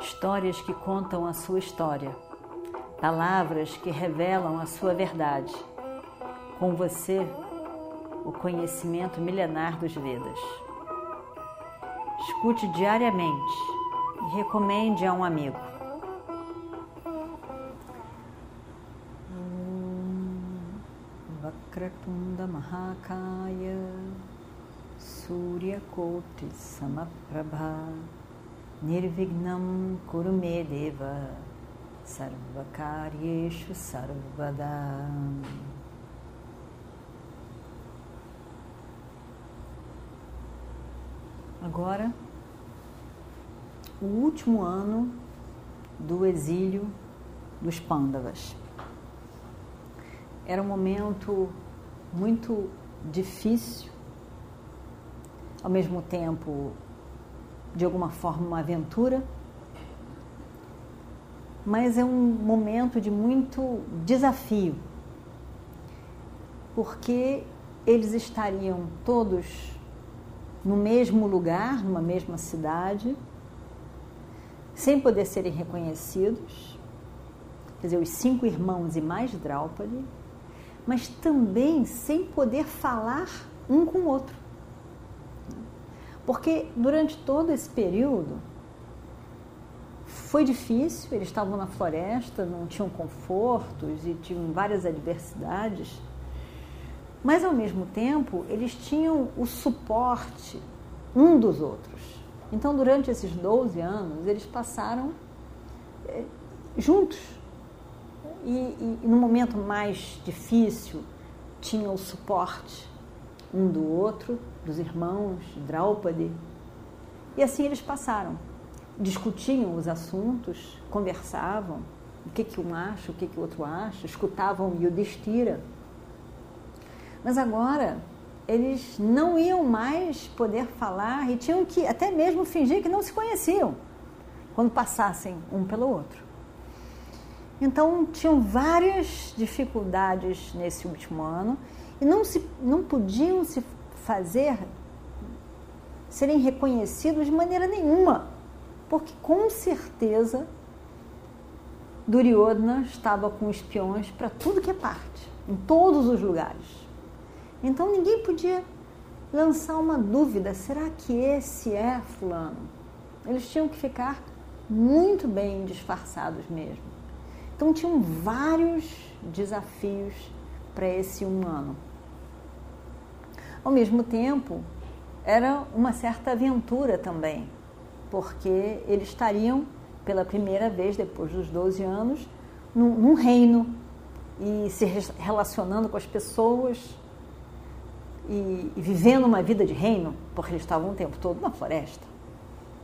histórias que contam a sua história, palavras que revelam a sua verdade. Com você, o conhecimento milenar dos Vedas. Escute diariamente e recomende a um amigo. Surya Koti Samaprabha Nirvignam Kurumedeva Sarvakaryeshu Sarvada Agora, o último ano do exílio dos Pândavas. Era um momento muito difícil, ao mesmo tempo, de alguma forma, uma aventura, mas é um momento de muito desafio, porque eles estariam todos no mesmo lugar, numa mesma cidade, sem poder serem reconhecidos, quer dizer, os cinco irmãos e mais Draupadi, mas também sem poder falar um com o outro. Porque durante todo esse período foi difícil, eles estavam na floresta, não tinham confortos e tinham várias adversidades mas ao mesmo tempo eles tinham o suporte um dos outros. Então, durante esses 12 anos, eles passaram é, juntos. E, e, no momento mais difícil, tinham o suporte um do outro, dos irmãos, Draupadi. E assim eles passaram. Discutiam os assuntos, conversavam, o que, que um acha, o que, que o outro acha, escutavam Yudhishthira mas agora eles não iam mais poder falar e tinham que até mesmo fingir que não se conheciam quando passassem um pelo outro. Então tinham várias dificuldades nesse último ano e não, se, não podiam se fazer serem reconhecidos de maneira nenhuma, porque com certeza Duryodhana estava com espiões para tudo que é parte, em todos os lugares. Então ninguém podia lançar uma dúvida: será que esse é Fulano? Eles tinham que ficar muito bem disfarçados mesmo. Então tinham vários desafios para esse um ano. Ao mesmo tempo, era uma certa aventura também, porque eles estariam pela primeira vez depois dos 12 anos num, num reino e se relacionando com as pessoas e, e vivendo uma vida de reino, porque eles estavam o tempo todo na floresta.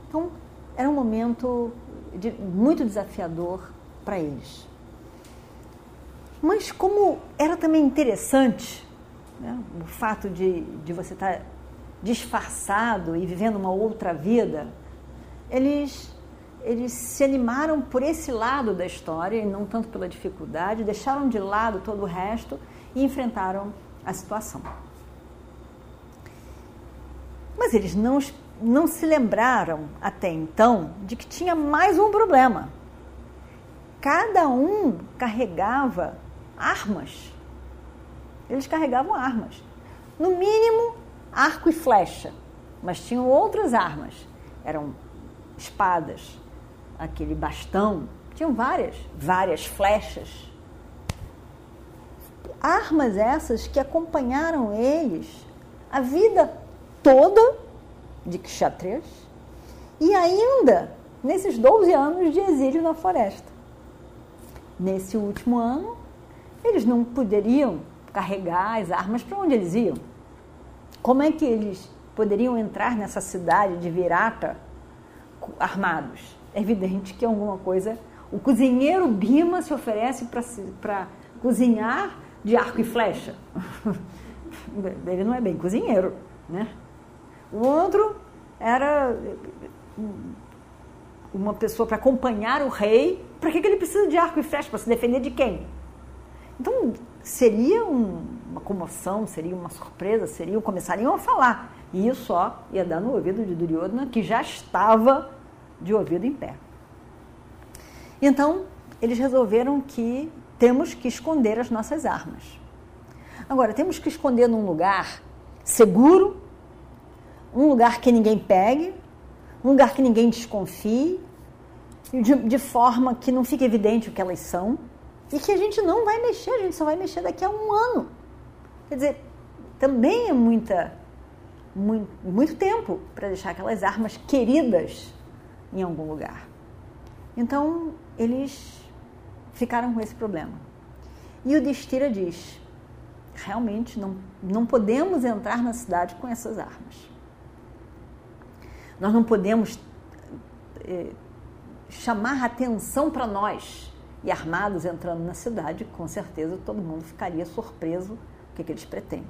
Então, era um momento de, muito desafiador para eles. Mas como era também interessante né, o fato de, de você estar tá disfarçado e vivendo uma outra vida, eles, eles se animaram por esse lado da história e não tanto pela dificuldade, deixaram de lado todo o resto e enfrentaram a situação. Mas eles não, não se lembraram até então de que tinha mais um problema. Cada um carregava armas. Eles carregavam armas. No mínimo, arco e flecha. Mas tinham outras armas. Eram espadas, aquele bastão. Tinham várias, várias flechas. Armas essas que acompanharam eles a vida toda de kshatriyas e ainda nesses 12 anos de exílio na floresta. Nesse último ano, eles não poderiam carregar as armas para onde eles iam. Como é que eles poderiam entrar nessa cidade de Virata armados? É evidente que alguma coisa. O cozinheiro Bima se oferece para cozinhar de arco e flecha. Ele não é bem cozinheiro, né? O outro era uma pessoa para acompanhar o rei. Para que, que ele precisa de arco e flecha? Para se defender de quem? Então, seria um, uma comoção, seria uma surpresa, seriam, começariam a falar. E isso só ia dar no ouvido de Duryodhana, que já estava de ouvido em pé. Então, eles resolveram que temos que esconder as nossas armas. Agora, temos que esconder num lugar seguro, um lugar que ninguém pegue, um lugar que ninguém desconfie, de, de forma que não fique evidente o que elas são e que a gente não vai mexer, a gente só vai mexer daqui a um ano. Quer dizer, também é muita, muito, muito tempo para deixar aquelas armas queridas em algum lugar. Então, eles ficaram com esse problema. E o Destira diz: realmente não, não podemos entrar na cidade com essas armas. Nós não podemos eh, chamar atenção para nós. E armados entrando na cidade, com certeza todo mundo ficaria surpreso o que, que eles pretendem.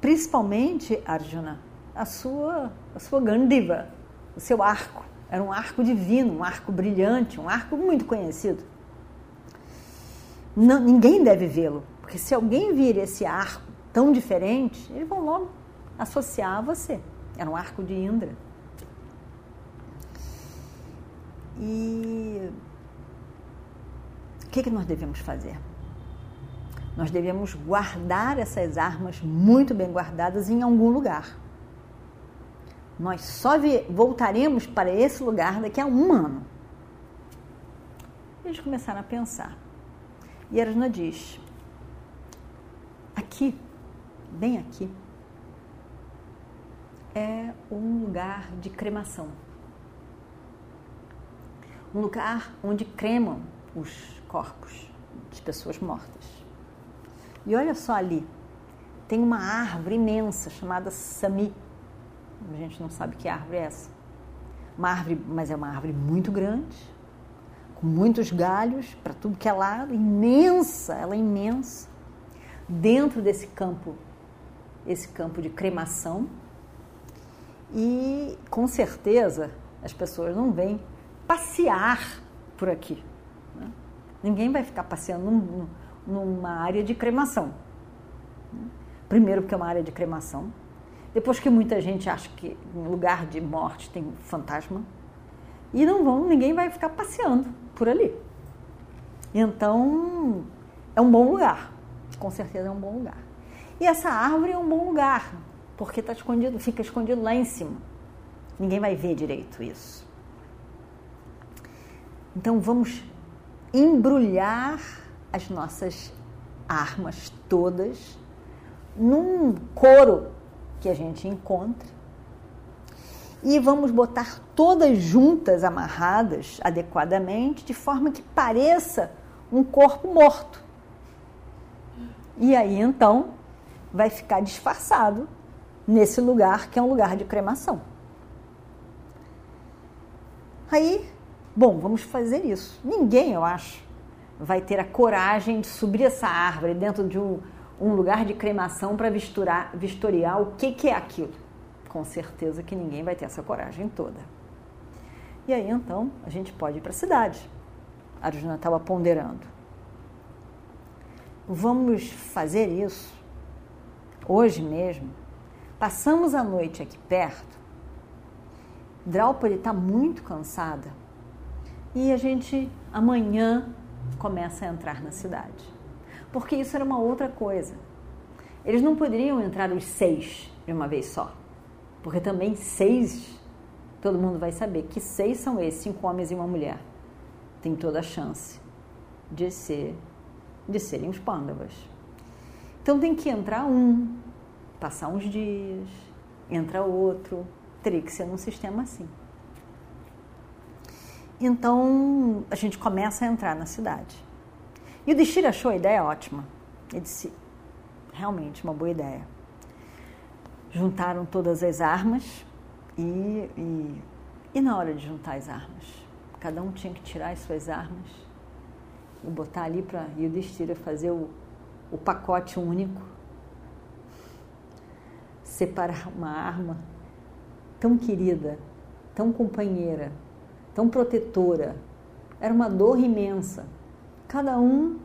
Principalmente, Arjuna, a sua, a sua Gandiva, o seu arco. Era um arco divino, um arco brilhante, um arco muito conhecido. Não, ninguém deve vê-lo, porque se alguém vir esse arco tão diferente, eles vão logo associar a você. Era um arco de Indra. E o que, que nós devemos fazer? Nós devemos guardar essas armas muito bem guardadas em algum lugar. Nós só voltaremos para esse lugar daqui a um ano. Eles começaram a pensar. E Arjuna diz: aqui, bem aqui, é um lugar de cremação. Um lugar onde cremam os corpos de pessoas mortas. E olha só ali, tem uma árvore imensa chamada Sami. A gente não sabe que árvore é essa. Uma árvore, mas é uma árvore muito grande, com muitos galhos para tudo que é lado, imensa, ela é imensa. Dentro desse campo, esse campo de cremação, e com certeza as pessoas não vêm passear por aqui. Né? Ninguém vai ficar passeando num, numa área de cremação. Primeiro, porque é uma área de cremação. Depois, que muita gente acha que em lugar de morte tem fantasma. E não vão, ninguém vai ficar passeando por ali. Então, é um bom lugar. Com certeza é um bom lugar. E essa árvore é um bom lugar porque está escondido, fica escondido lá em cima. Ninguém vai ver direito isso. Então vamos embrulhar as nossas armas todas num couro que a gente encontre e vamos botar todas juntas, amarradas adequadamente, de forma que pareça um corpo morto. E aí então vai ficar disfarçado nesse lugar que é um lugar de cremação. Aí, bom, vamos fazer isso. Ninguém, eu acho, vai ter a coragem de subir essa árvore dentro de um, um lugar de cremação para vistoriar o que, que é aquilo. Com certeza que ninguém vai ter essa coragem toda. E aí então a gente pode ir para a cidade. Arjuna estava ponderando. Vamos fazer isso hoje mesmo Passamos a noite aqui perto. Draupadi está muito cansada e a gente amanhã começa a entrar na cidade. Porque isso era uma outra coisa. Eles não poderiam entrar os seis de uma vez só. Porque também seis, todo mundo vai saber que seis são esses, cinco homens e uma mulher. Tem toda a chance de ser de serem os pândavas. Então tem que entrar um, passar uns dias, entra outro, teria que ser num sistema assim. Então a gente começa a entrar na cidade. E o Destira achou a ideia ótima. Ele disse: realmente, uma boa ideia. Juntaram todas as armas e, e, e na hora de juntar as armas, cada um tinha que tirar as suas armas e botar ali para Yudhishthira fazer o, o pacote único separar uma arma tão querida, tão companheira, tão protetora. Era uma dor imensa. Cada um,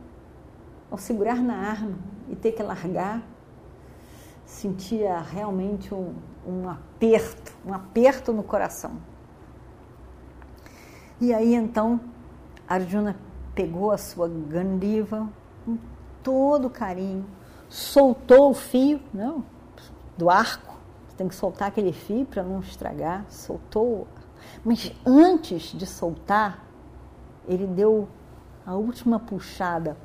ao segurar na arma e ter que largar, sentia realmente um, um aperto, um aperto no coração. E aí então Arjuna pegou a sua gandiva com todo carinho, soltou o fio não, do arco, tem que soltar aquele fio para não estragar, soltou. Mas antes de soltar, ele deu a última puxada,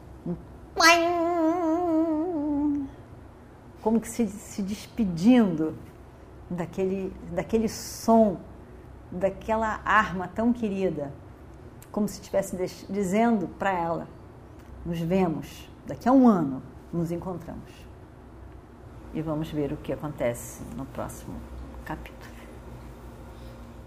como que se, se despedindo daquele, daquele som, daquela arma tão querida, como se estivesse dizendo para ela: nos vemos daqui a um ano, nos encontramos. E vamos ver o que acontece no próximo capítulo.